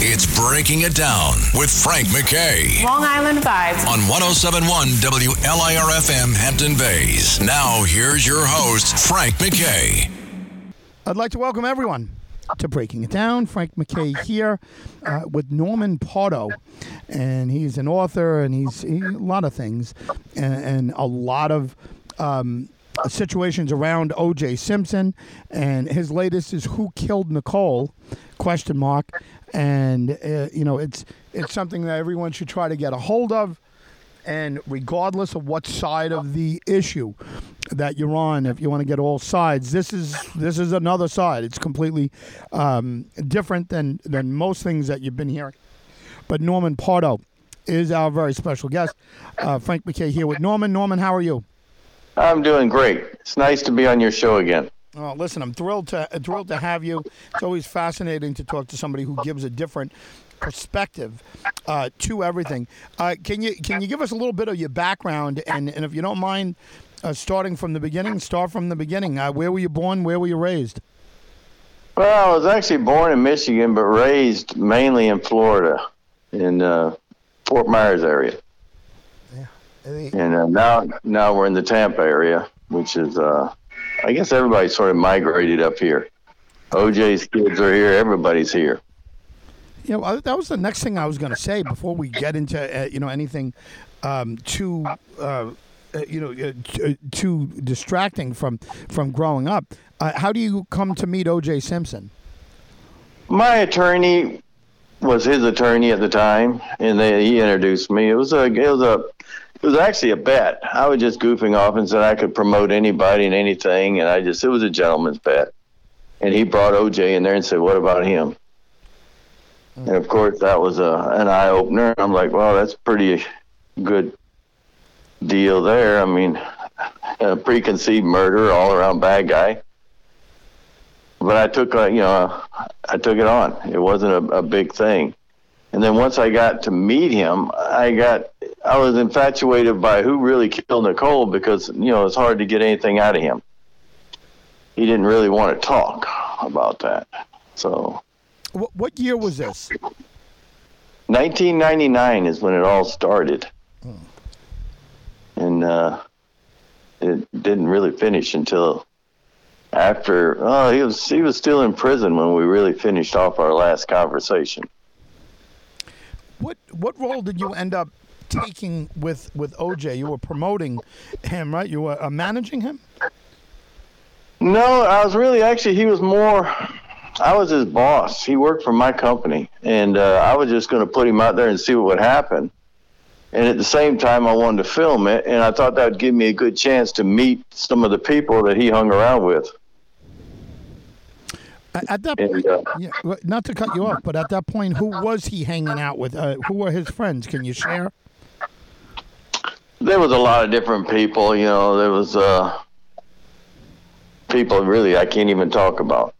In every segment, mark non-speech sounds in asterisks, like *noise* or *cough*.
It's Breaking It Down with Frank MacKay Long Island Vibes. on 1071 WLIRFM Hampton Bays. Now, here's your host, Frank MacKay. I'd like to welcome everyone to Breaking It Down. Frank MacKay here uh, with Norman Pardo. And he's an author and he's he, a lot of things and, and a lot of um, situations around O.J. Simpson. And his latest is Who Killed Nicole? Question mark. And, uh, you know, it's it's something that everyone should try to get a hold of and regardless of what side of the issue that you're on, if you want to get all sides, this is this is another side. It's completely um, different than than most things that you've been hearing. But Norman Pardo is our very special guest. Uh, Frank MacKay here with Norman. Norman, how are you? I'm doing great. It's nice to be on your show again. Oh, listen, I'm thrilled to thrilled to have you. It's always fascinating to talk to somebody who gives a different perspective uh, to everything. Uh, can you can you give us a little bit of your background and, and if you don't mind uh, starting from the beginning, start from the beginning. Uh, where were you born? Where were you raised? Well, I was actually born in Michigan, but raised mainly in Florida, in uh, Fort Myers area. And uh, now, now we're in the Tampa area, which is, uh, I guess everybody sort of migrated up here. OJ's kids are here. Everybody's here. Yeah, well, that was the next thing I was going to say before we get into uh, you know anything um, too uh, uh, you know uh, uh, too distracting from from growing up. Uh, how do you come to meet O.J. Simpson? My attorney was his attorney at the time, and they, he introduced me. It was a, it was a, it was actually a bet. I was just goofing off and said I could promote anybody and anything, and I just, it was a gentleman's bet. And he brought OJ in there and said, "What about him?" And of course, that was a an eye opener. I'm like, "Well, that's pretty good deal there." I mean, *laughs* a preconceived murder, all around bad guy but I took uh, you know I took it on. It wasn't a, a big thing. And then once I got to meet him, I got I was infatuated by who really killed Nicole because you know it's hard to get anything out of him. He didn't really want to talk about that. So What, what year was this? 1999 is when it all started, and uh, it didn't really finish until after. Oh, he was he was still in prison when we really finished off our last conversation. What what role did you end up taking with with OJ? You were promoting him, right? You were uh, managing him. No, I was really actually he was more. I was his boss. He worked for my company, and uh, I was just going to put him out there and see what would happen. And at the same time, I wanted to film it, and I thought that would give me a good chance to meet some of the people that he hung around with. At that And, point, uh, yeah, not to cut you off, but at that point, who was he hanging out with? Uh, who were his friends? Can you share? There was a lot of different people. You know, there was uh, people really I can't even talk about.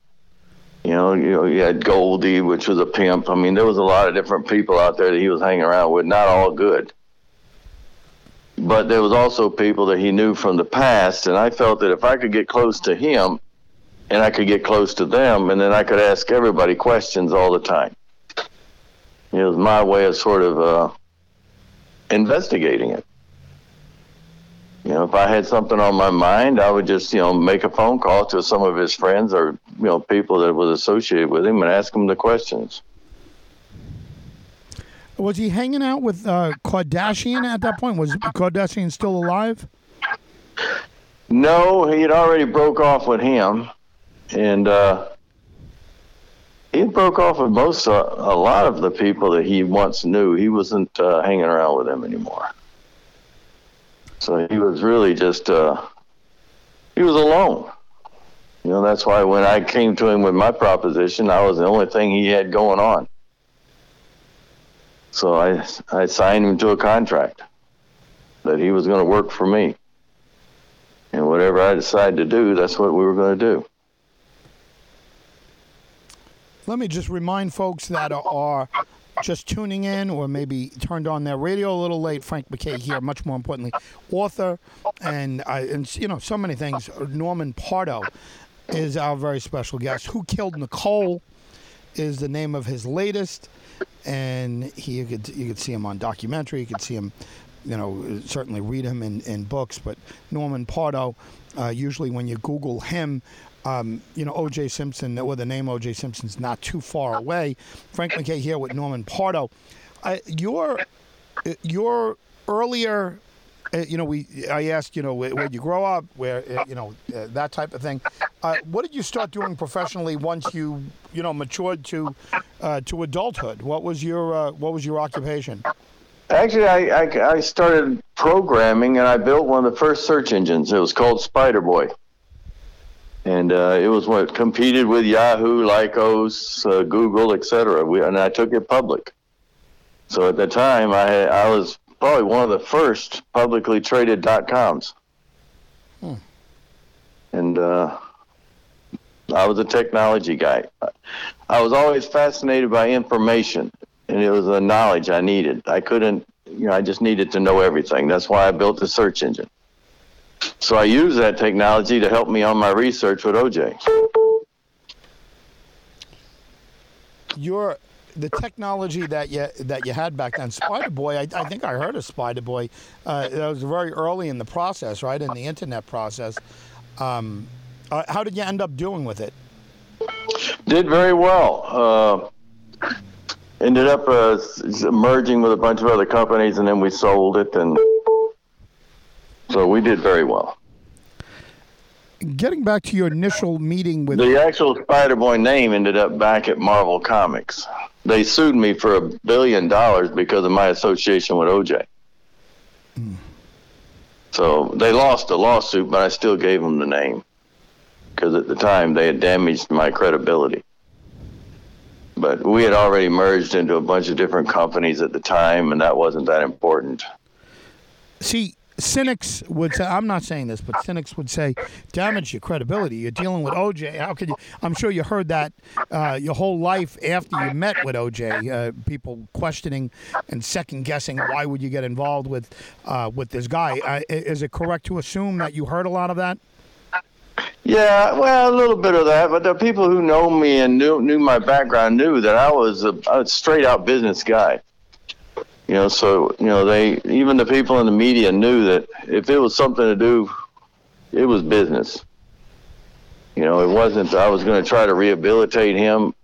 You know, you know, you had Goldie, which was a pimp. I mean, there was a lot of different people out there that he was hanging around with. Not all good, but there was also people that he knew from the past. And I felt that if I could get close to him, and I could get close to them, and then I could ask everybody questions all the time. It was my way of sort of uh, investigating it. You know, if I had something on my mind, I would just, you know, make a phone call to some of his friends or, you know, people that was associated with him and ask them the questions. Was he hanging out with uh, Kardashian at that point? Was Kardashian still alive? No, he had already broke off with him, and uh, he broke off with most, uh, a lot of the people that he once knew. He wasn't uh, hanging around with them anymore. So he was really just, uh, he was alone. You know, that's why when I came to him with my proposition, I was the only thing he had going on. So I I signed him to a contract that he was going to work for me, and whatever I decided to do, that's what we were going to do. Let me just remind folks that are just tuning in or maybe turned on their radio a little late. Frank MacKay here, much more importantly, author and, uh, and you know, so many things. Norman Pardo is our very special guest. Who Killed Nicole is the name of his latest. And he, you could, you could see him on documentary. You could see him you know, certainly read him in, in books, but Norman Pardo, uh, usually when you Google him, um, you know, O.J. Simpson, or the name O.J. Simpson's not too far away. Frank MacKay here with Norman Pardo. Uh, your, your earlier, uh, you know, we I asked, you know, where, where you grow up, where, uh, you know, uh, that type of thing. Uh, what did you start doing professionally once you, you know, matured to, uh, to adulthood? What was your, what was your occupation? Actually, I, I, I started programming and I built one of the first search engines. It was called Spider Boy and uh, it was what competed with Yahoo, Lycos, uh, Google, etc. And I took it public. So at the time, I I was probably one of the first publicly traded dot coms, hmm. and uh, I was a technology guy. I was always fascinated by information, and it was the knowledge I needed. I couldn't, you know, I just needed to know everything. That's why I built the search engine. So I use that technology to help me on my research with OJ. Your the technology that you that you had back then, Spider Boy. I, I think I heard of Spider Boy. Uh, that was very early in the process, right in the internet process. Um, uh, how did you end up doing with it? Did very well. Uh, ended up uh, merging with a bunch of other companies, and then we sold it and so we did very well. Getting back to your initial meeting with the actual Spider Boy name ended up back at Marvel Comics. They sued me for a billion dollars because of my association with OJ. Mm. So they lost the lawsuit, but I still gave them the name because at the time they had damaged my credibility. But we had already merged into a bunch of different companies at the time, and that wasn't that important. See, cynics would say, I'm not saying this, but cynics would say, damage your credibility. You're dealing with OJ. How could you? I'm sure you heard that uh, your whole life after you met with OJ. Uh, people questioning and second guessing why would you get involved with uh, with this guy. Uh, is it correct to assume that you heard a lot of that? Yeah, well, a little bit of that, but the people who know me and knew knew my background knew that I was a, a straight out business guy. You know, so you know they even the people in the media knew that if it was something to do, it was business. You know, it wasn't I was going to try to rehabilitate him,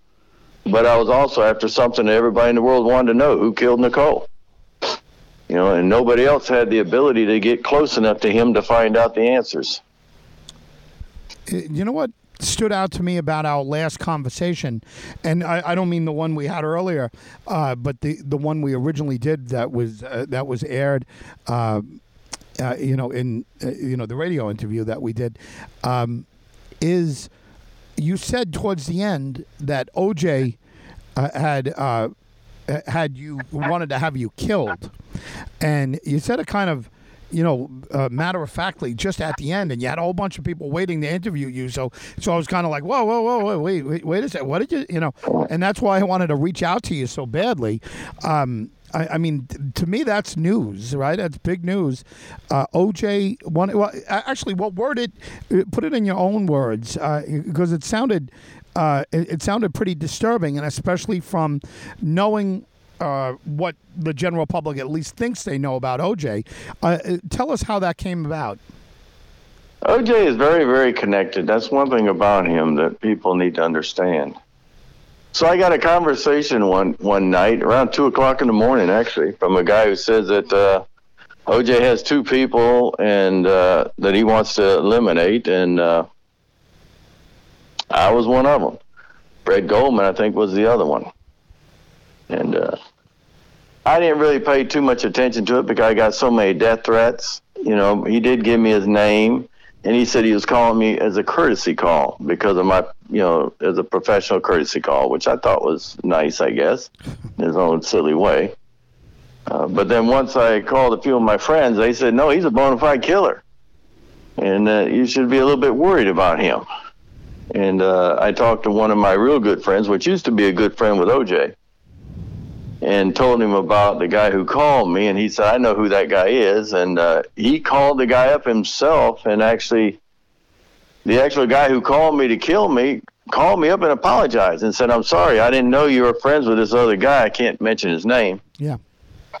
but I was also after something that everybody in the world wanted to know: who killed Nicole. You know, and nobody else had the ability to get close enough to him to find out the answers. Eh, you know what? Stood out to me about our last conversation, and I, I don't mean the one we had earlier, uh, but the the one we originally did that was uh, that was aired. Uh, uh you know, in uh, you know the radio interview that we did, um, is you said towards the end that OJ uh, had had you wanted to have you killed, and you said it kind of you know, uh, matter of factly, just at the end, and you had a whole bunch of people waiting to interview you. So, so I was kind of like, whoa, whoa, whoa, wait, wait, wait a second, what did you, you know? And that's why I wanted to reach out to you so badly. Um, I, I, mean, to me, that's news, right? That's big news. Uh, OJ, one, well, actually, what word it? Uh, put it in your own words, because uh, it sounded, uh, it, it sounded pretty disturbing, and especially from knowing uh, what the general public at least thinks they know about OJ. Uh, tell us how that came about. OJ is very, very connected. That's one thing about him that people need to understand. So I got a conversation one one night around two o'clock in the morning, actually, from a guy who says that uh, OJ has two people and uh, that he wants to eliminate, and uh, I was one of them. Fred Goldman, I think, was the other one and uh, I didn't really pay too much attention to it because I got so many death threats. You know, he did give me his name, and he said he was calling me as a courtesy call because of my, you know, as a professional courtesy call, which I thought was nice, I guess, in his own silly way. Uh, but then once I called a few of my friends, they said, no, he's a bona fide killer. And uh, you should be a little bit worried about him. And uh, I talked to one of my real good friends, which used to be a good friend with OJ, and told him about the guy who called me. And he said, I know who that guy is. And uh, he called the guy up himself. And actually, the actual guy who called me to kill me called me up and apologized and said, I'm sorry. I didn't know you were friends with this other guy. I can't mention his name. Yeah.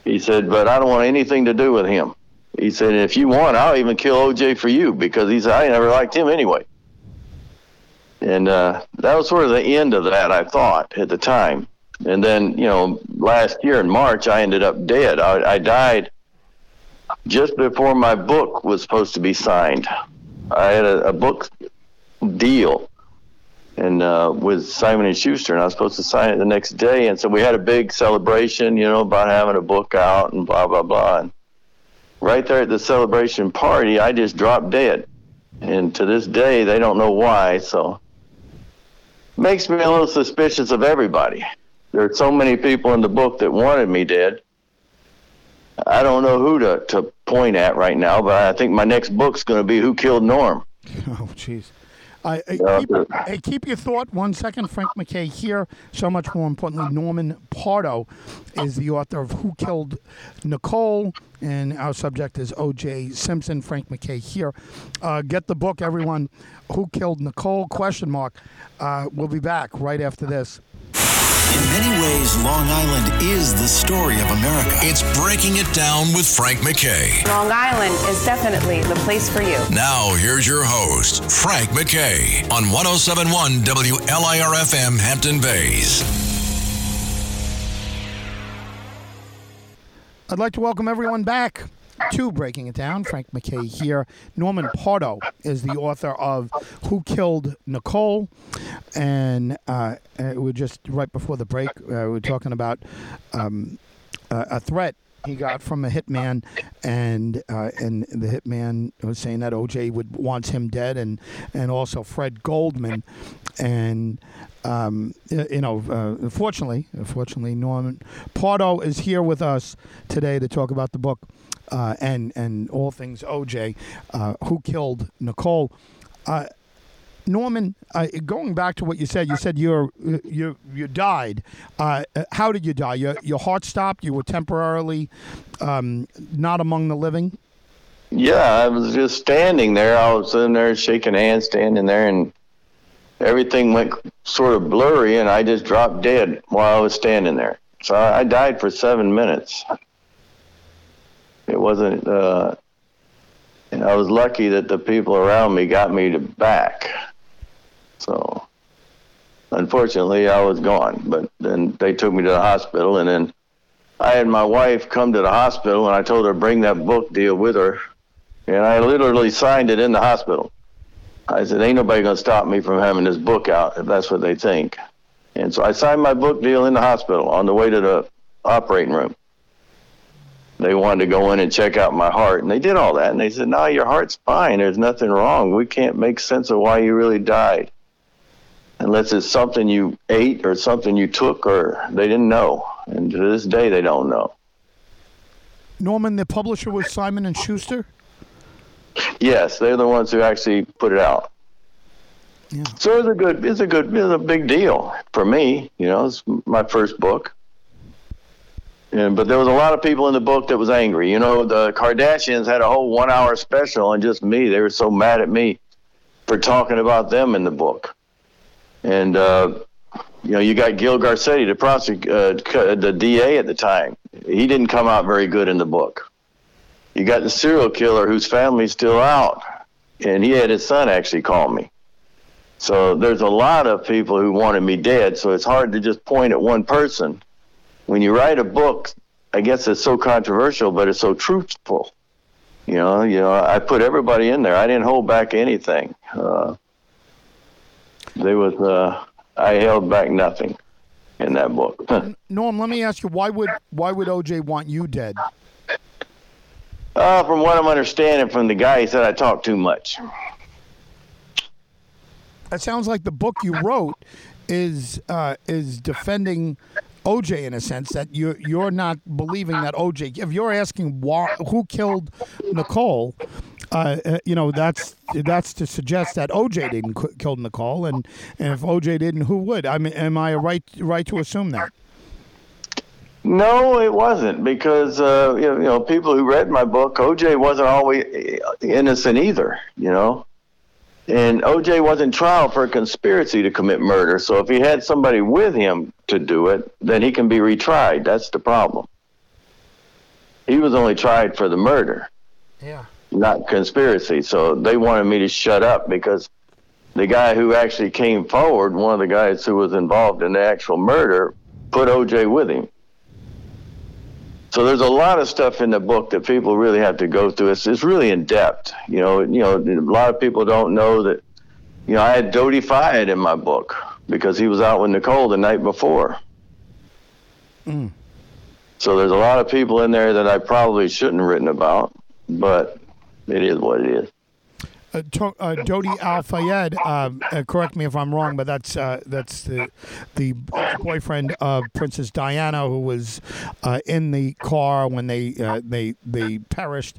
He said, but I don't want anything to do with him. He said, if you want, I'll even kill OJ for you because he said, I never liked him anyway. And uh, that was sort of the end of that, I thought, at the time. And then, you know, last year in March, I ended up dead. I, I died just before my book was supposed to be signed. I had a, a book deal and uh, with Simon and Schuster, and I was supposed to sign it the next day. And so we had a big celebration, you know, about having a book out and blah blah blah. And right there at the celebration party, I just dropped dead, and to this day they don't know why. So makes me a little suspicious of everybody. There are so many people in the book that wanted me dead. I don't know who to, to point at right now, but I think my next book's going to be Who Killed Norm. *laughs* Oh, jeez. I, I Yeah, keep, but- keep your thought one second. Frank MacKay here. So much more importantly, Norman Pardo is the author of Who Killed Nicole, and our subject is O.J. Simpson. Frank MacKay here. Uh, get the book, everyone. Who Killed Nicole? Question mark. Uh, we'll be back right after this. In many ways, Long Island is the story of America. It's Breaking It Down with Frank MacKay. Long Island is definitely the place for you. Now, here's your host, Frank MacKay, on 1071 WLIRFM Hampton Bays. I'd like to welcome everyone back to Breaking It Down. Frank MacKay here. Norman Pardo is the author of Who Killed Nicole. And uh, uh, we're just right before the break, uh, We're talking about um, a, a threat he got from a hitman, and uh, and the hitman was saying that OJ would wants him dead, and and also Fred Goldman, and um, you know, uh, fortunately, fortunately, Norman Pardo is here with us today to talk about the book uh, and and all things OJ, uh, who killed Nicole. Uh, Norman, uh, going back to what you said, you said you're you you died. Uh, how did you die? Your your heart stopped. You were temporarily um, not among the living. Yeah, I was just standing there. I was in there shaking hands, standing there, and everything went sort of blurry, and I just dropped dead while I was standing there. So I died for seven minutes. It wasn't. Uh, and I was lucky that the people around me got me to back. So, unfortunately, I was gone. But then they took me to the hospital, and then I had my wife come to the hospital, and I told her bring that book deal with her and I literally signed it in the hospital. I said, "Ain't nobody gonna stop me from having this book out if that's what they think." And so I signed my book deal in the hospital on the way to the operating room. They wanted to go in and check out my heart, and they did all that. And they said, "No, your heart's fine. There's nothing wrong. We can't make sense of why you really died, unless it's something you ate or something you took, or they didn't know. And to this day, they don't know." Norman, the publisher was Simon and Schuster. Yes, they're the ones who actually put it out. Yeah. So it's a good, it's a good, it's a big deal for me. You know, it's my first book. And, but there was a lot of people in the book that was angry. You know, the Kardashians had a whole one-hour special on just me. They were so mad at me for talking about them in the book. And uh, you know, you got Gil Garcetti, the uh, the DA at the time. He didn't come out very good in the book. You got the serial killer whose family's still out, and he had his son actually call me. So there's a lot of people who wanted me dead. So it's hard to just point at one person. When you write a book, I guess it's so controversial, but it's so truthful. You know, you know, I put everybody in there. I didn't hold back anything. Uh, there was, uh, I held back nothing in that book. *laughs* Norm, let me ask you, why would why would OJ want you dead? Uh, from what I'm understanding from the guy, he said I talk too much. That sounds like the book you wrote is uh, is defending OJ in a sense that you're you're not believing that OJ. If you're asking why, who killed Nicole, uh, uh, you know that's that's to suggest that OJ didn't c- kill Nicole, and, and if OJ didn't, who would? I mean, am I right right to assume that? No, it wasn't because uh, you know people who read my book, OJ wasn't always innocent either. You know, and OJ was in trial for a conspiracy to commit murder. So if he had somebody with him to do it, then he can be retried. That's the problem. He was only tried for the murder, Yeah. not conspiracy. So they wanted me to shut up because the guy who actually came forward, one of the guys who was involved in the actual murder, put OJ with him. So there's a lot of stuff in the book that people really have to go through. It's, it's really in depth. You know, you know, a lot of people don't know that. You know, I had Dodi Fayed in my book because he was out with Nicole the night before. Mm. So there's a lot of people in there that I probably shouldn't have written about, but it is what it is. Uh, to, uh, Dodi Al Fayed, um, uh, correct me if I'm wrong, but that's uh, that's the the boyfriend of Princess Diana, who was uh, in the car when they uh, they they perished.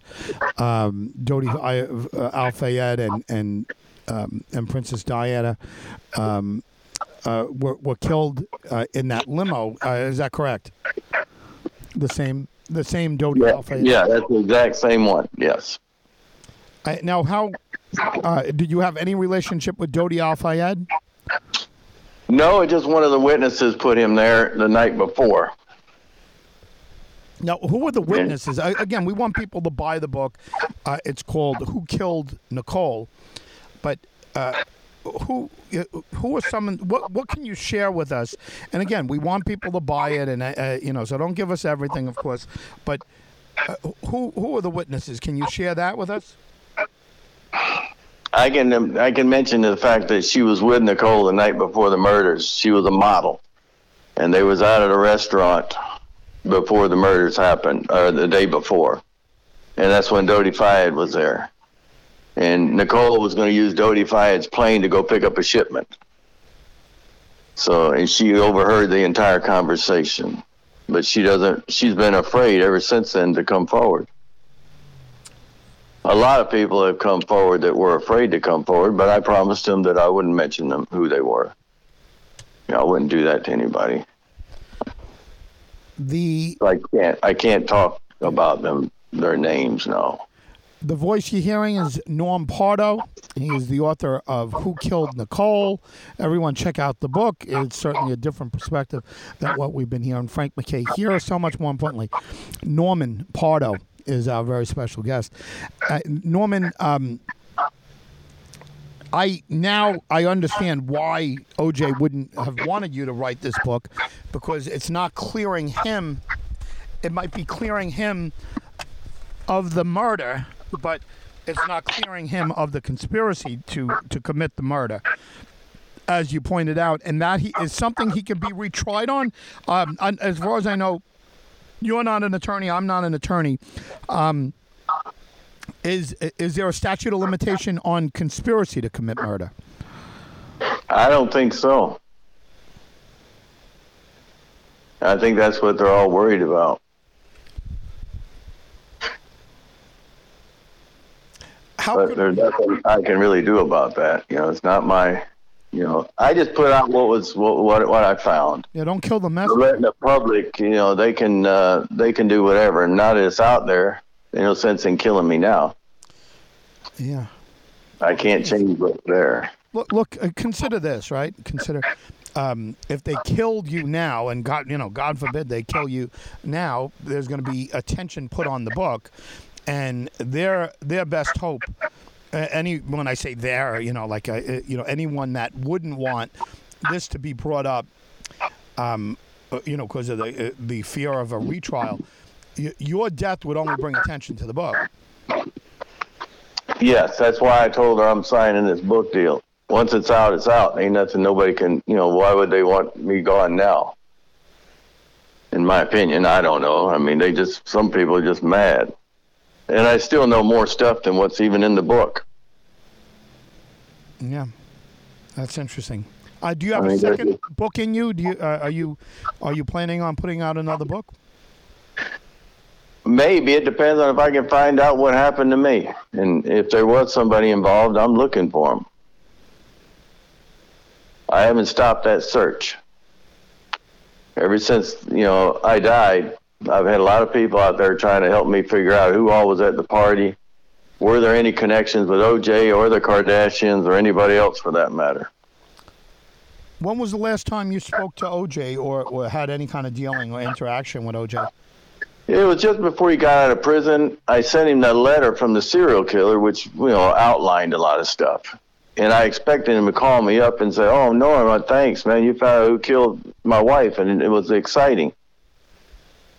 Um, Dodi uh, Al Fayed and and um, and Princess Diana um, uh, were were killed uh, in that limo. Uh, is that correct? The same the same Dodi Yeah, Al Fayed. yeah, that's the exact same one. Yes. Now, how uh, did you have any relationship with Dodi Al Fayed? No, it just one of the witnesses put him there the night before. Now, who were the witnesses? I, again, we want people to buy the book. Uh, it's called "Who Killed Nicole," but uh, who uh, who are some? What what can you share with us? And again, we want people to buy it, and uh, you know, so don't give us everything, of course. But uh, who who are the witnesses? Can you share that with us? I can I can mention the fact that she was with Nicole the night before the murders. She was a model, and they was out at a restaurant before the murders happened, or the day before, and that's when Dodi Fayed was there, and Nicole was going to use Dodi Fayed's plane to go pick up a shipment. So, and she overheard the entire conversation, but she doesn't. She's been afraid ever since then to come forward a lot of people have come forward that were afraid to come forward, but I promised them that I wouldn't mention them who they were. You know, I wouldn't do that to anybody. The I can't. I can't talk about them, their names. now. The voice you're hearing is Norm Pardo. He is the author of Who Killed Nicole. Everyone, check out the book. It's certainly a different perspective than what we've been hearing. Frank MacKay here. So much more importantly, Norman Pardo is our very special guest. Uh, Norman, um, I now I understand why OJ wouldn't have wanted you to write this book because it's not clearing him. It might be clearing him of the murder, but it's not clearing him of the conspiracy to to commit the murder. As you pointed out, and that he is something he could be retried on. Um, as far as I know, you're not an attorney. I'm not an attorney. Um, is is there a statute of limitation on conspiracy to commit murder? I don't think so. I think that's what they're all worried about. How But could, there's nothing I can really do about that. You know, it's not my. You know, I just put out what was what what, what I found. yeah, don't kill the messenger. letting the public, you know, they can uh, they can do whatever. And now that it's out there, there's no sense in killing me now. Yeah. I can't change what's there. Look, look. Uh, consider this, right? Consider um, if they killed you now, and God, you know, God forbid they kill you now. There's going to be attention put on the book, and their their best hope. Any when I say there, you know, like uh, uh, you know, anyone that wouldn't want this to be brought up, um, uh, you know, because of the the fear of a retrial. Your death would only bring attention to the book. Yes, that's why I told her I'm signing this book deal. Once it's out, it's out. Ain't nothing nobody can. You know, why would they want me gone now? In my opinion, I don't know. I mean, they just some people are just mad, and I still know more stuff than what's even in the book. Yeah, that's interesting. Uh, do you have I a mean, second book in you? Do you uh, are you are you planning on putting out another book? Maybe it depends on if I can find out what happened to me, and if there was somebody involved, I'm looking for them. I haven't stopped that search. Ever since you know I died, I've had a lot of people out there trying to help me figure out who all was at the party. Were there any connections with OJ or the Kardashians or anybody else for that matter? When was the last time you spoke to OJ or, or had any kind of dealing or interaction with OJ? It was just before he got out of prison. I sent him that letter from the serial killer, which you know outlined a lot of stuff. And I expected him to call me up and say, "Oh, Norm, uh, thanks, man. You found out who killed my wife," and it was exciting.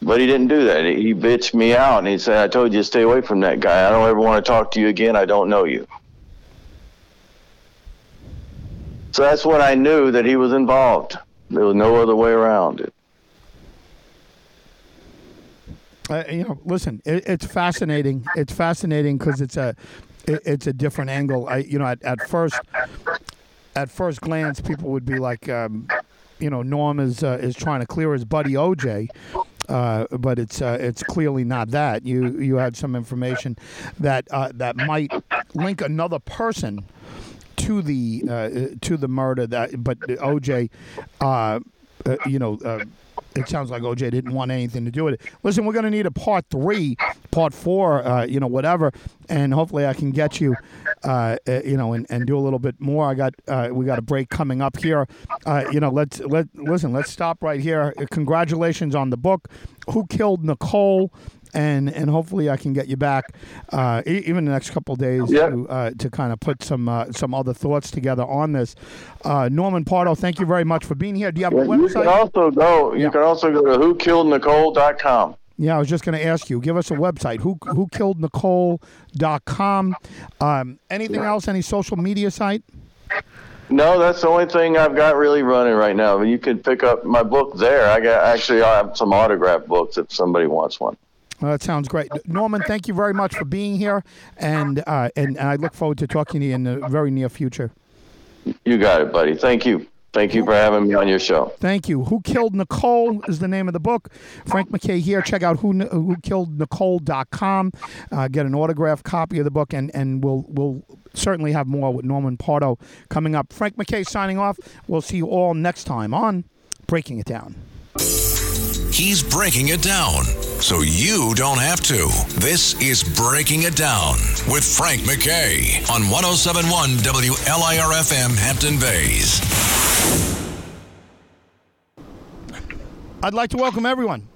But he didn't do that. He bitched me out, and he said, "I told you to stay away from that guy. I don't ever want to talk to you again. I don't know you." So that's when I knew that he was involved. There was no other way around it. Uh, you know, listen, it, it's fascinating. It's fascinating because it's a it, it's a different angle. I you know at, at first at first glance people would be like, um, you know, Norm is uh, is trying to clear his buddy OJ. Uh, but it's uh, it's clearly not that. You you had some information that uh, that might link another person to the uh, to the murder that but OJ uh, uh, you know it sounds like OJ didn't want anything to do with it. Listen, we're going to need a part three, part four, uh, you know, whatever, and hopefully I can get you, uh, uh, you know, and, and do a little bit more. I got uh, we got a break coming up here. Uh, you know, let's let listen. Let's stop right here. Congratulations on the book. Who killed Nicole? And and hopefully I can get you back, uh, even the next couple of days Yeah. to uh, to kind of put some uh, some other thoughts together on this. Uh, Norman Pardo, thank you very much for being here. Do you have a You can also go. You Yeah. can also go to whokillednicole.com. Yeah, I was just going to ask you. Give us a website. Who who killed Nicole.com. Um, anything else? Any social media site? No, that's the only thing I've got really running right now. But you can pick up my book there. I got actually I have some autograph books if somebody wants one. Well, that sounds great, Norman. Thank you very much for being here, and uh, and, and I look forward to talking to you in the very near future. You got it, buddy. Thank you. Thank you for having me on your show. Thank you. Who Killed Nicole is the name of the book. Frank MacKay here. Check out who, who killed Nicole.com. Uh, get an autographed copy of the book, and, and we'll, we'll certainly have more with Norman Pardo coming up. Frank MacKay signing off. We'll see you all next time on Breaking It Down. He's breaking it down so you don't have to. This is Breaking It Down with Frank MacKay on 1071 WLIRFM Hampton Bays. I'd like to welcome everyone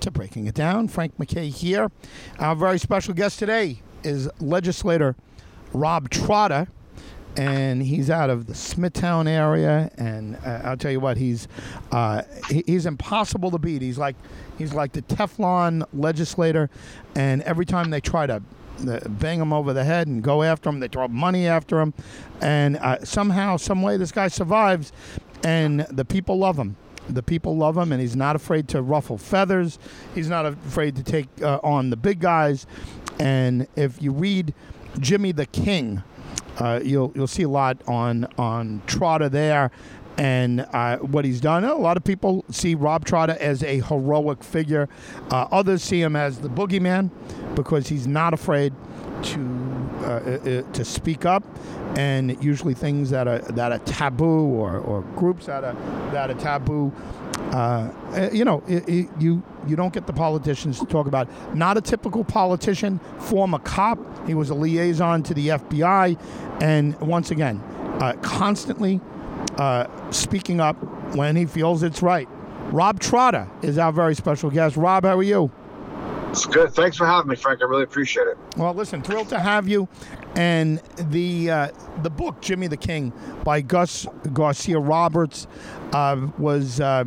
to Breaking It Down. Frank MacKay here. Our very special guest today is legislator Rob Trotta, and he's out of the Smithtown area. And uh, I'll tell you what, he's uh, he- he's impossible to beat. He's like he's like the Teflon legislator, and every time they try to uh, bang him over the head and go after him, they throw money after him, and uh, somehow, some way, this guy survives, and the people love him. The people love him, and he's not afraid to ruffle feathers. He's not afraid to take uh, on the big guys. And if you read Jimmy the King, uh, you'll you'll see a lot on on Trotta there, and uh, what he's done. A lot of people see Rob Trotta as a heroic figure. Uh, others see him as the boogeyman because he's not afraid to uh, uh, to speak up, and usually things that are that are taboo or, or groups that are that are taboo. Uh, uh, you know, i i you you don't get the politicians to talk about. Not a typical politician, former cop. He was a liaison to the FBI, and once again, uh, constantly uh, speaking up when he feels it's right. Rob Trotta is our very special guest. Rob, how are you? It's good. Thanks for having me, Frank. I really appreciate it. Well, listen, thrilled to have you. And the uh, the book Jimmy the King by Gus Garcia Roberts uh, was uh,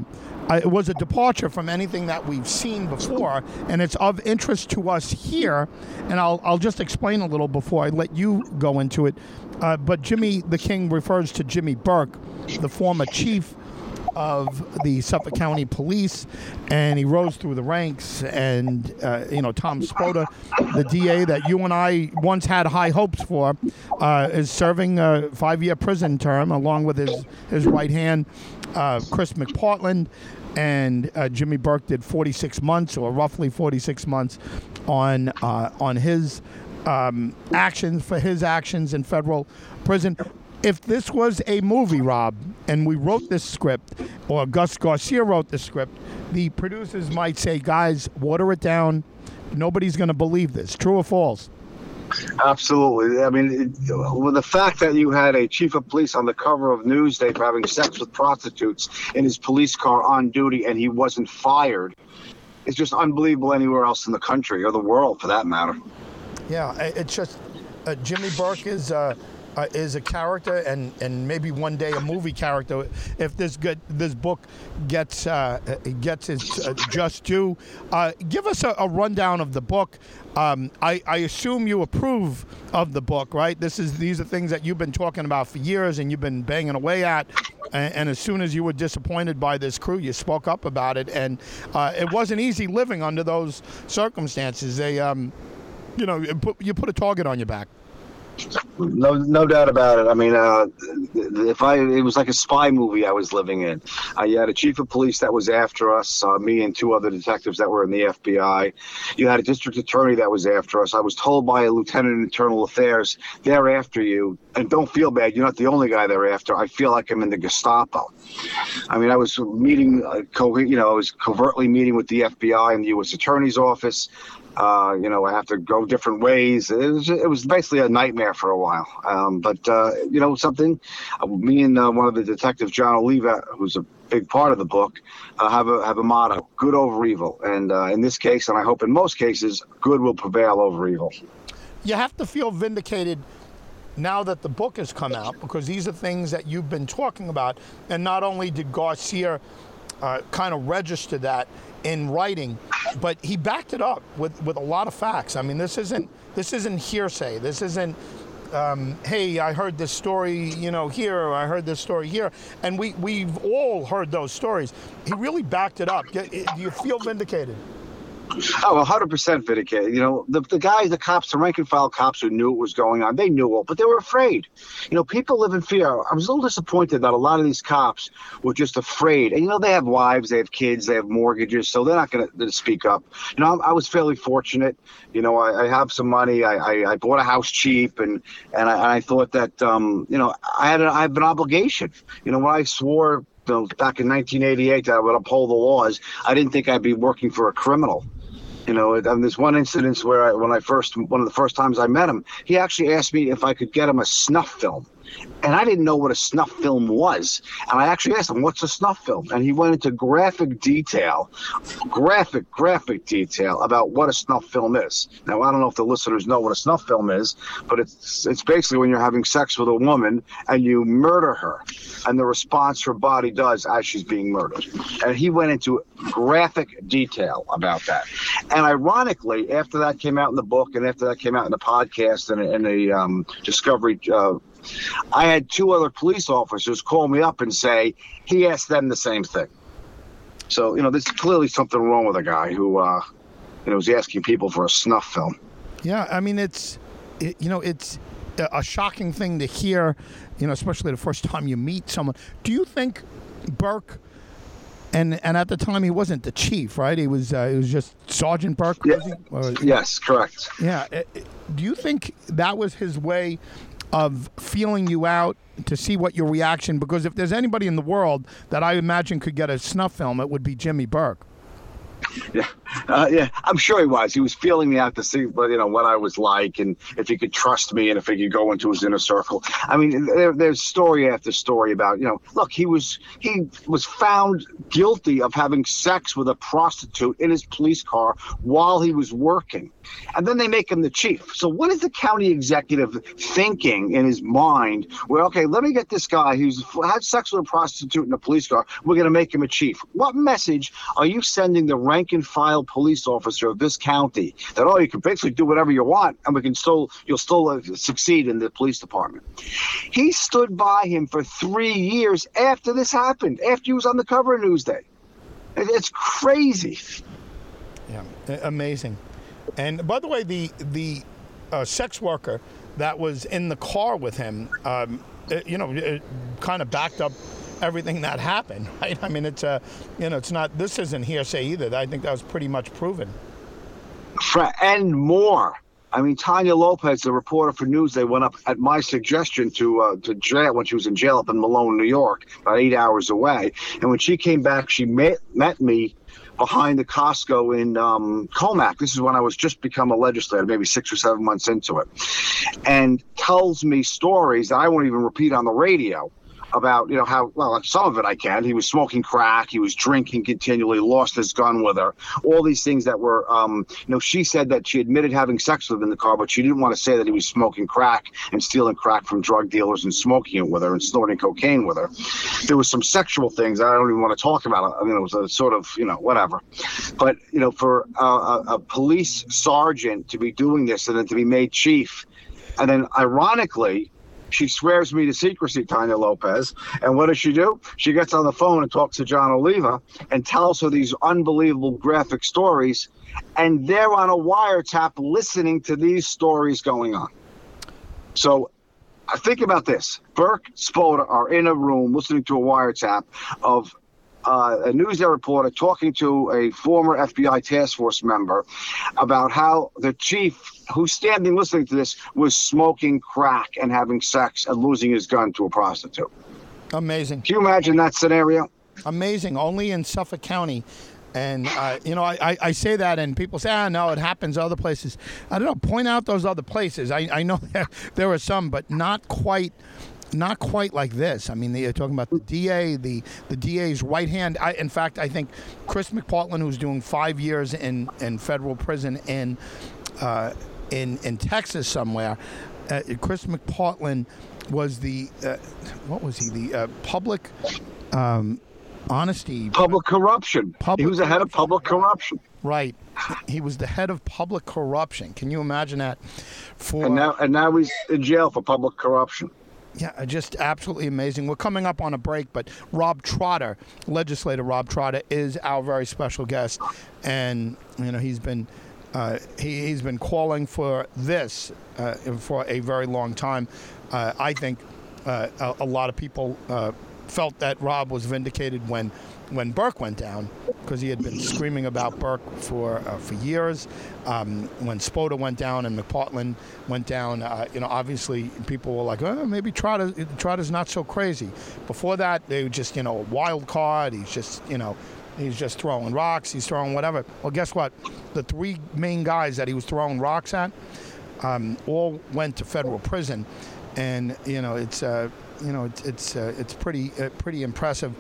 uh, it was a departure from anything that we've seen before, and it's of interest to us here. And I'll I'll just explain a little before I let you go into it. Uh, but Jimmy the King refers to Jimmy Burke, the former chief of the Suffolk County Police, and he rose through the ranks. And uh, you know, Tom Spota, the DA that you and I once had high hopes for, uh, is serving a five-year prison term along with his his right hand, uh, Chris McPartland. And uh, Jimmy Burke did 46 months, or roughly 46 months, on uh, on his um, actions for his actions in federal prison if this was a movie, Rob, and we wrote this script, or Gus Garcia wrote the script, the producers might say, guys, water it down. Nobody's going to believe this. True or false? Absolutely. I mean, it, with the fact that you had a chief of police on the cover of Newsday for having sex with prostitutes in his police car on duty and he wasn't fired, it's just unbelievable anywhere else in the country or the world for that matter. Yeah, it's just uh, Jimmy Burke is. Uh, uh, is a character and, and maybe one day a movie character if this good this book gets uh, gets its uh, just due. Uh, give us a, a, rundown of the book. Um, I, I assume you approve of the book, right? This is these are things that you've been talking about for years and you've been banging away at. And, and as soon as you were disappointed by this crew, you spoke up about it, and uh, it wasn't easy living under those circumstances. They, um, you know, put, you put a target on your back. No, no doubt about it. I mean, uh, if I, it was like a spy movie I was living in. You had a chief of police that was after us, uh, me and two other detectives that were in the FBI. You had a district attorney that was after us. I was told by a lieutenant in internal affairs, they're after you. And don't feel bad. You're not the only guy they're after. I feel like I'm in the Gestapo. I mean, I was meeting, uh, co- you know, I was covertly meeting with the FBI and the U.S. Attorney's Office. Uh, you know, I have to go different ways. It was, it was basically a nightmare for a while. Um, but, uh, you know, something, uh, me and uh, one of the detectives, John Oliva, who's a big part of the book, uh, have a have a motto: good over evil. And uh, in this case, and I hope in most cases, good will prevail over evil. You have to feel vindicated now that the book has come out because these are things that you've been talking about. And not only did Garcia kind of register that in writing, but he backed it up with, with a lot of facts. I mean, this isn't this isn't hearsay. This isn't. Um, hey, I heard this story, you know, here, I heard this story here. And we, we've all heard those stories. He really backed it up. Do you feel vindicated? Oh, 100% vindicated. You know, the, the guys, the cops, the rank and file cops who knew what was going on, they knew it, but they were afraid. You know, people live in fear. I was a little disappointed that a lot of these cops were just afraid. And, you know, they have wives, they have kids, they have mortgages, so they're not going to speak up. You know, I, I, was fairly fortunate. You know, I, I have some money. I, I, I, bought a house cheap, and, and, I, I thought that, um, you know, I had, a, I have an obligation. You know, when I swore back in 1988 that I would uphold the laws, I didn't think I'd be working for a criminal. You know, there's one incident where I, when I first, one of the first times I met him, he actually asked me if I could get him a snuff film and I didn't know what a snuff film was. And I actually asked him, "What's a snuff film?" And he went into graphic detail, graphic, graphic detail about what a snuff film is. Now, I don't know if the listeners know what a snuff film is, but it's it's basically when you're having sex with a woman and you murder her, and the response her body does as she's being murdered. And he went into graphic detail about that. And ironically, after that came out in the book, and after that came out in the podcast and in the um, Discovery. Uh, I had two other police officers call me up and say he asked them the same thing. So, you know, there's clearly something wrong with a guy who, uh, you know, was asking people for a snuff film. Yeah, I mean, it's, it, you know, it's a shocking thing to hear, you know, especially the first time you meet someone. Do you think Burke? And and at the time he wasn't the chief, right? He was uh, he was just Sergeant Burke. Yeah. Or, yes, correct. Yeah. Do you think that was his way of feeling you out to see what your reaction because if there's anybody in the world that I imagine could get a snuff film, it would be Jimmy Burke. Yeah, uh, yeah, I'm sure he was. He was feeling me out to see, you know what I was like, and if he could trust me, and if he could go into his inner circle. I mean, there, there's story after story about you know. Look, he was he was found guilty of having sex with a prostitute in his police car while he was working and then they make him the chief. So what is the county executive thinking in his mind? Where okay, let me get this guy who's had sex with a prostitute in a police car. We're going to make him a chief. What message are you sending the rank and file police officer of this county that oh you can basically do whatever you want and we can still you'll still uh, succeed in the police department. He stood by him for three years after this happened, after he was on the cover of Newsday. It's crazy. Yeah, amazing. And by the way, the the uh, sex worker that was in the car with him, um, it, you know, it kind of backed up everything that happened, *laughs* right? I mean, it's a, you know, it's not. This isn't hearsay either. I think that was pretty much proven. And more. I mean, Tanya Lopez, the reporter for Newsday, went up at my suggestion to uh, to jail when she was in jail up in Malone, New York, about eight hours away. And when she came back, she met met me behind the Costco in um, Commack. This is when I was just become a legislator, maybe six or seven months into it, and tells me stories that I won't even repeat on the radio about you know how well some of it I can. He was smoking crack, he was drinking continually, lost his gun with her, all these things that were um, you know she said that she admitted having sex with him in the car, but she didn't want to say that he was smoking crack and stealing crack from drug dealers and smoking it with her and snorting cocaine with her. There was some sexual things I don't even want to talk about. I mean, it was a sort of you know whatever, but you know for uh, a, a police sergeant to be doing this and then to be made chief, and then ironically she swears me to secrecy, Tanya Lopez. And what does she do? She gets on the phone and talks to John Oliva and tells her these unbelievable graphic stories. And they're on a wiretap listening to these stories going on. So uh, think about this. Burke, Spota are in a room listening to a wiretap of uh, a Newsday reporter talking to a former FBI task force member about how the chief, who's standing listening to this, was smoking crack and having sex and losing his gun to a prostitute. Amazing. Can you imagine that scenario? Amazing. Only in Suffolk County. And, uh, you know, I, I, I say that, and people say, ah, no, it happens other places. I don't know. Point out those other places. I, I know there, *laughs* there are some, but not quite. Not quite like this. I mean, they're talking about the DA, the the DA's right hand. I, in fact, I think Chris McPartland, who's doing five years in, in federal prison in uh, in in Texas somewhere, uh, Chris McPartland was the uh, what was he? The uh, public um, honesty Public corruption. Public he was the head of public corruption. Right. He was the head of public corruption. Can you imagine that? For And now and now he's in jail for public corruption. Yeah, just absolutely amazing. We're coming up on a break, but Rob Trotta, legislator Rob Trotta, is our very special guest, and you know he's been. Uh, he, he's been calling for this uh, for a very long time. Uh, I think uh, a, a lot of people uh, felt that Rob was vindicated when when Burke went down because he had been screaming about Burke for uh, for years. Um, when Spota went down and McPartland went down, uh, you know, obviously people were like, oh, maybe Trotta Trotta's not so crazy. Before that, they were just you know a wild card. He's just you know. He's just throwing rocks. He's throwing whatever. Well, guess what? The three main guys that he was throwing rocks at um, all went to federal prison, and you know it's uh, you know it's it's uh, it's pretty uh, pretty impressive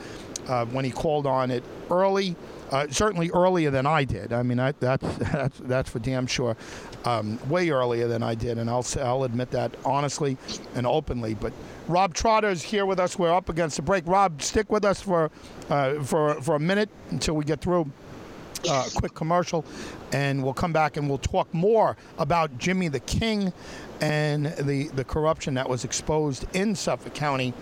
uh, when he called on it early. Uh, certainly earlier than I did. I mean, I, that's *laughs* that's that's for damn sure. Um, way earlier than I did, and I'll I'll admit that honestly and openly. But Rob Trotta is here with us. We're up against the break. Rob, stick with us for uh, for for a minute until we get through uh, quick commercial, and we'll come back and we'll talk more about Jimmy the King and the the corruption that was exposed in Suffolk County.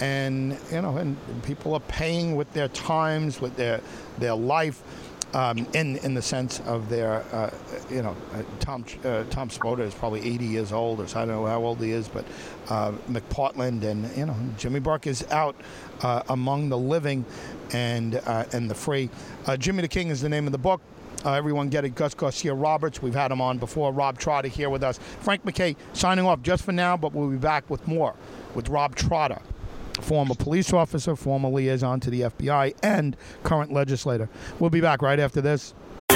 And you know, and people are paying with their times, with their their life, um, in in the sense of their, uh, you know, uh, Tom uh, Tom Spota is probably 80 years old, or so I don't know how old he is, but uh, McPartland and you know Jimmy Burke is out uh, among the living and uh, and the free. Uh, Jimmy the King is the name of the book. Uh, everyone get it. Gus Garcia Roberts. We've had him on before. Rob Trotta here with us. Frank MacKay signing off just for now, but we'll be back with more with Rob Trotta, former police officer, former liaison to the FBI, and current legislator. We'll be back right after this.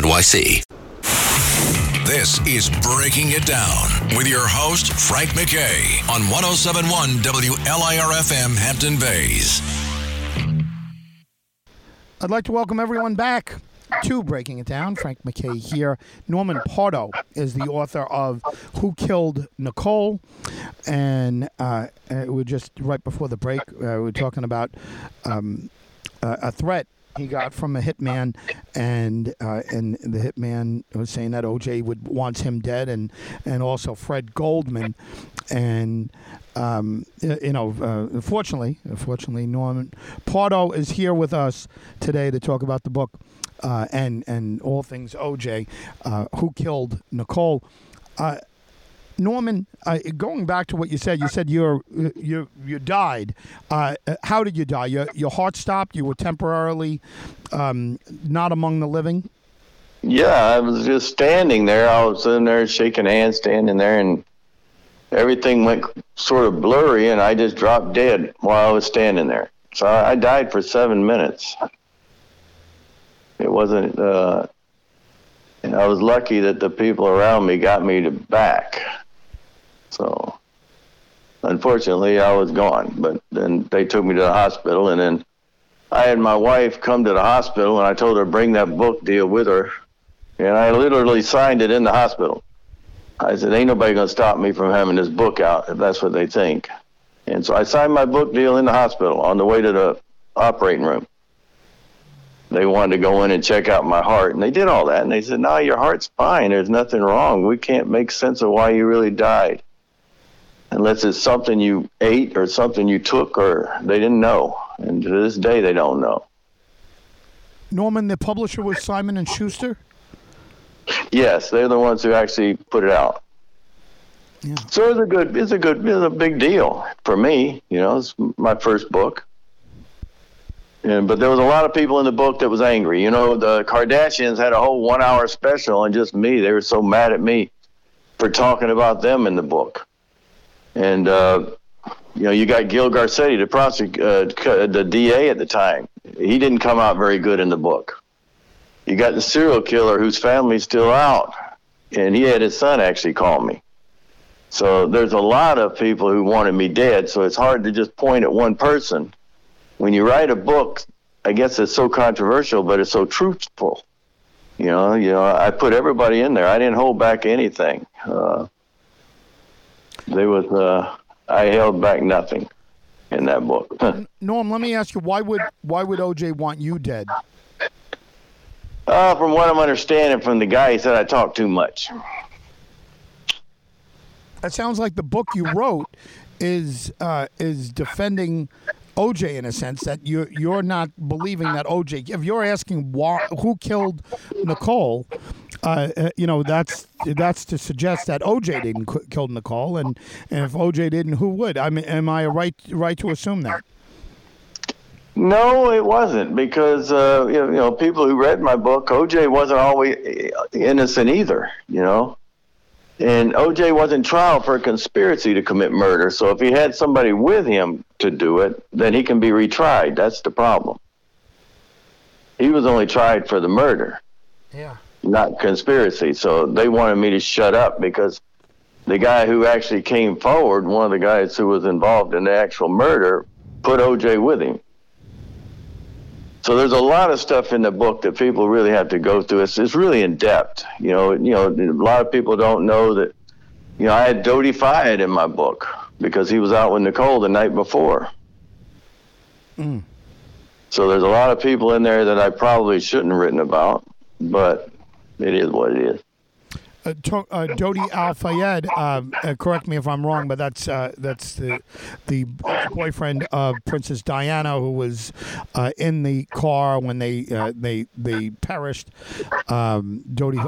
NYC. This is Breaking It Down with your host, Frank MacKay, on 1071 WLIRFM Hampton Bays. I'd like to welcome everyone back to Breaking It Down. Frank MacKay here. Norman Pardo is the author of Who Killed Nicole. And uh, we are just right before the break, uh, we were talking about um, uh, a threat he got from a hitman, and uh, and the hitman was saying that OJ would wants him dead, and and also Fred Goldman, and um, you know, uh, fortunately, fortunately, Norman Pardo is here with us today to talk about the book uh, and and all things OJ, uh, who killed Nicole. Uh, Norman, uh, going back to what you said, you said you you you died. Uh, how did you die? Your your heart stopped. You were temporarily um, not among the living. Yeah, I was just standing there. I was in there shaking hands, standing there, and everything went sort of blurry, and I just dropped dead while I was standing there. So I died for seven minutes. It wasn't. Uh, and I was lucky that the people around me got me to back. So, unfortunately, I was gone. But then they took me to the hospital, and then I had my wife come to the hospital, and I told her bring that book deal with her, and I literally signed it in the hospital. I said, "Ain't nobody gonna stop me from having this book out if that's what they think." And so I signed my book deal in the hospital on the way to the operating room. They wanted to go in and check out my heart, and they did all that. And they said, "No, your heart's fine. There's nothing wrong. We can't make sense of why you really died." Unless it's something you ate or something you took or they didn't know. And to this day, they don't know. Norman, the publisher was Simon and Schuster. Yes, they're the ones who actually put it out. Yeah. So it's a good, it's a good, it's a big deal for me. You know, it's my first book. And, but there was a lot of people in the book that was angry. You know, the Kardashians had a whole one-hour special on just me. They were so mad at me for talking about them in the book and uh, you know you got Gil Garcetti, the prosec- uh, the DA at the time. He didn't come out very good in the book. You got the serial killer whose family's still out, and he had his son actually call me. So there's a lot of people who wanted me dead. So it's hard to just point at one person. When you write a book, I guess it's so controversial, but it's so truthful. You know, you know, I put everybody in there. I didn't hold back anything. Uh, there was uh, I held back nothing in that book. *laughs* Norm, let me ask you why would why would OJ want you dead? Uh, from what I'm understanding from the guy, he said I talk too much. That sounds like the book you wrote is uh, is defending OJ in a sense that you're you're not believing that OJ. If you're asking why, who killed Nicole, uh, uh, you know that's that's to suggest that OJ didn't kill Nicole, and, and if OJ didn't, who would? I mean, am I right right to assume that? No, it wasn't because uh, you, know, you know people who read my book, OJ wasn't always innocent either. You know, and OJ was in trial for a conspiracy to commit murder. So if he had somebody with him to do it, then he can be retried. That's the problem. He was only tried for the murder. Yeah not conspiracy. So they wanted me to shut up because the guy who actually came forward, one of the guys who was involved in the actual murder, put OJ with him. So there's a lot of stuff in the book that people really have to go through. It's, it's really in depth. You know, you know, a lot of people don't know that. You know, I had Dodi Fayed in my book because he was out with Nicole the night before. Mm. So there's a lot of people in there that I probably shouldn't have written about, but it is what it is. uh, to, uh, Dodi Al Fayed. Um, uh, correct me if I'm wrong, but that's uh, that's the the boyfriend of Princess Diana, who was uh, in the car when they uh, they they perished. Um, Dodi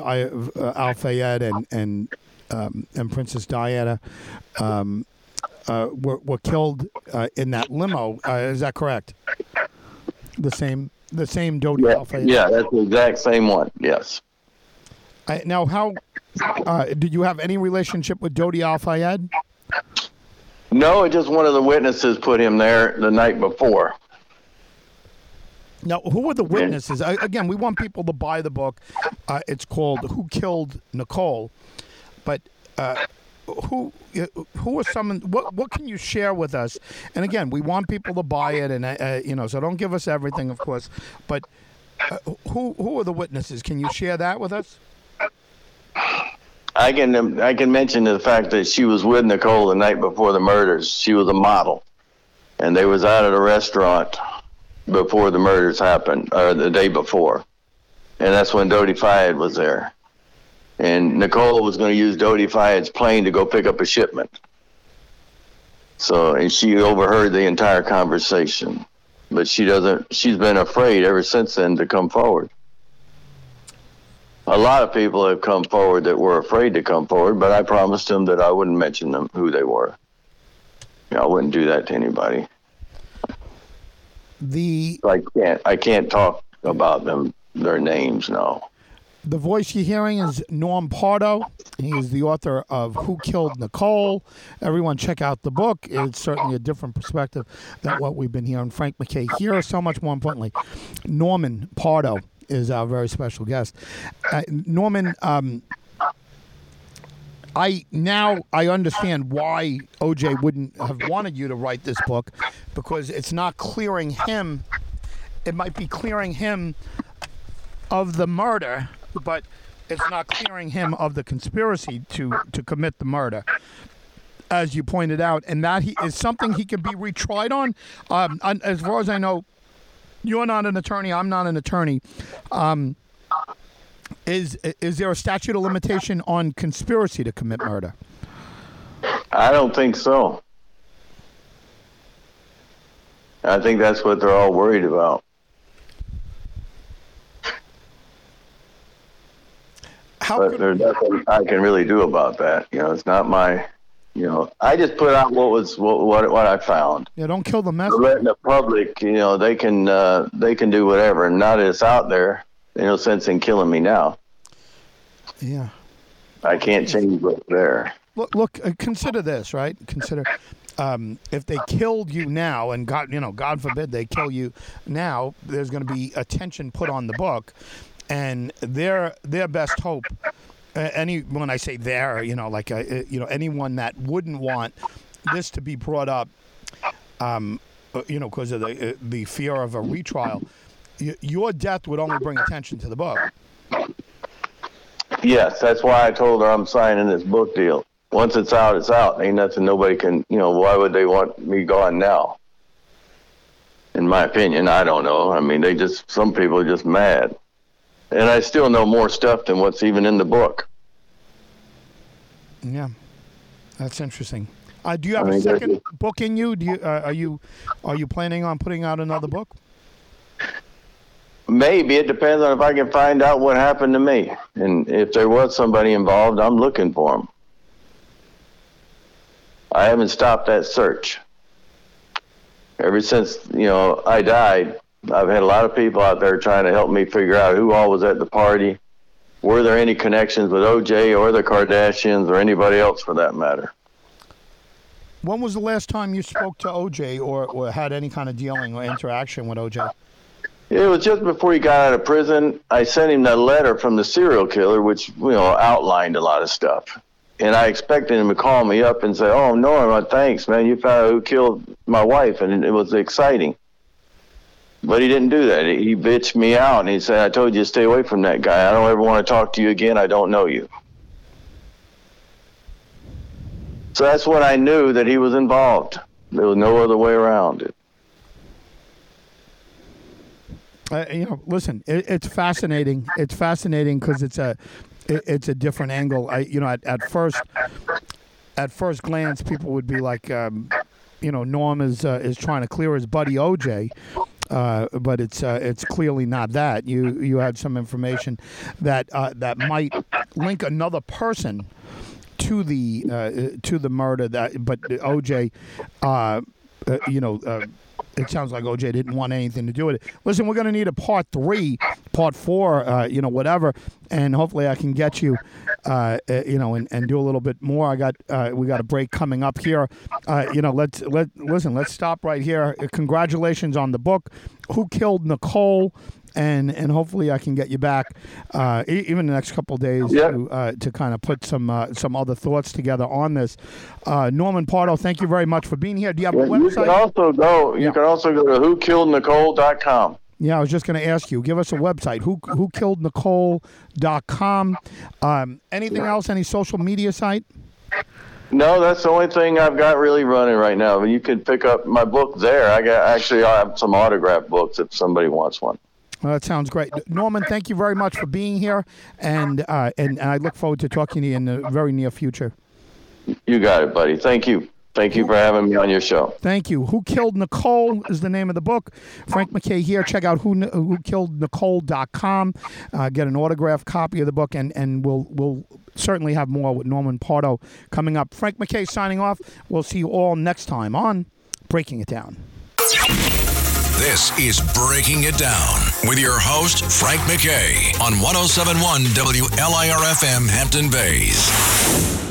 Al Fayed and and um, and Princess Diana. Um, uh, were, were killed uh, in that limo. Uh, is that correct? The same, the same Dodi Yeah, Al Fayed. yeah, that's the exact same one. Yes. Uh, now, how uh, did you have any relationship with Dodi Al Fayed? No, just one of the witnesses put him there the night before. Now, who were the witnesses? Again, we want people to buy the book. Uh, it's called "Who Killed Nicole," but uh, who who are some? What what can you share with us? And again, we want people to buy it, and uh, uh, you know, so don't give us everything, of course. But uh, who who are the witnesses? Can you share that with us? I can I can mention the fact that she was with Nicole the night before the murders. She was a model, and they was out at a restaurant before the murders happened, or the day before, and that's when Dodi Fayed was there. And Nicole was going to use Dodi Fayed's plane to go pick up a shipment. So, and she overheard the entire conversation, but she doesn't. She's been afraid ever since then to come forward a lot of people have come forward that were afraid to come forward, but I promised them that I wouldn't mention them who they were. You know, I wouldn't do that to anybody. The I can't. I can't talk about them, their names. No. The voice you're hearing is Norm Pardo. He is the author of Who Killed Nicole. Everyone, check out the book. It's certainly a different perspective than what we've been hearing. Frank MacKay here, so much more importantly, Norman Pardo is our very special guest. Uh, Norman, um, I now I understand why OJ wouldn't have wanted you to write this book because it's not clearing him. It might be clearing him of the murder, but it's not clearing him of the conspiracy to to commit the murder. As you pointed out, and that he is something he can be retried on. Um, as far as I know, you're not an attorney. I'm not an attorney. Um, is is there a statute of limitation on conspiracy to commit murder? I don't think so. I think that's what they're all worried about. How But could, there's nothing I can really do about that. You know, it's not my. You know, I just put out what was what what, what I found. yeah, don't kill the But messenger. letting the public, you know, they can uh, they can do whatever. And now that it's out there, there's no sense in killing me now. Yeah. I can't change what's there. Look, look. Uh, consider this, right? Consider um, if they killed you now, and God, you know, God forbid they kill you now. There's going to be attention put on the book, and their their best hope. Any when I say there, you know, like uh, you know, anyone that wouldn't want this to be brought up, um, uh, you know, because of the uh, the fear of a retrial. Your death would only bring attention to the book. Yes, that's why I told her I'm signing this book deal. Once it's out, it's out. Ain't nothing nobody can, you know, why would they want me gone now? In my opinion, I don't know. I mean, they just, some people are just mad. And I still know more stuff than what's even in the book. Yeah, that's interesting. Uh, do you have I a mean, second book in you? Do you uh, are you are you planning on putting out another book? Maybe it depends on if I can find out what happened to me. And if there was somebody involved, I'm looking for them. I haven't stopped that search. Ever since, you know, I died, I've had a lot of people out there trying to help me figure out who all was at the party. Were there any connections with OJ or the Kardashians or anybody else for that matter? When was the last time you spoke to OJ or, or had any kind of dealing or interaction with OJ? It was just before he got out of prison. I sent him that letter from the serial killer, which you know outlined a lot of stuff. And I expected him to call me up and say, "Oh, Norm, thanks, man. You found out who killed my wife," and it was exciting. But he didn't do that. He bitched me out, and he said, "I told you to stay away from that guy. I don't ever want to talk to you again. I don't know you." So that's when I knew that he was involved. There was no other way around it. Uh, you know, listen, it, it's fascinating. It's fascinating because it's a, it, it's a different angle. I, you know, at, at first, at first glance, people would be like, um, you know, Norm is uh, is trying to clear his buddy OJ. Uh, but it's uh, it's clearly not that. You you had some information that uh, that might link another person to the uh, to the murder. That but OJ, uh, uh, you know. It sounds like OJ didn't want anything to do with it. Listen, we're going to need a part three, part four, you know, whatever, and hopefully I can get you, uh, uh, you know, and, and do a little bit more. I got uh, we got a break coming up here. Uh, you know, let's let listen. Let's stop right here. Congratulations on the book. Who killed Nicole? and and hopefully I can get you back uh, even the next couple of days Yep. to uh, to kind of put some uh, some other thoughts together on this. Uh, Norman Pardo, thank you very much for being here. Do you have a You can website? also go. You Yeah. can also go to whokillednicole.com. Yeah, I was just going to ask you. Give us a website. Who who killed Nicole.com. Um, anything else? Any social media site? No, that's the only thing I've got really running right now. You can pick up my book there. I got actually I have some autograph books if somebody wants one. Well, that sounds great, Norman. Thank you very much for being here, and uh, and, and I look forward to talking to you in the very near future. You got it, buddy. Thank you. Thank you for having me on your show. Thank you. Who Killed Nicole is the name of the book. Frank MacKay here. Check out who, who killed Nicole.com. Uh, get an autographed copy of the book, and, and we'll, we'll certainly have more with Norman Pardo coming up. Frank MacKay signing off. We'll see you all next time on Breaking It Down. This is Breaking It Down with your host, Frank MacKay, on 1071 WLIRFM Hampton Bays.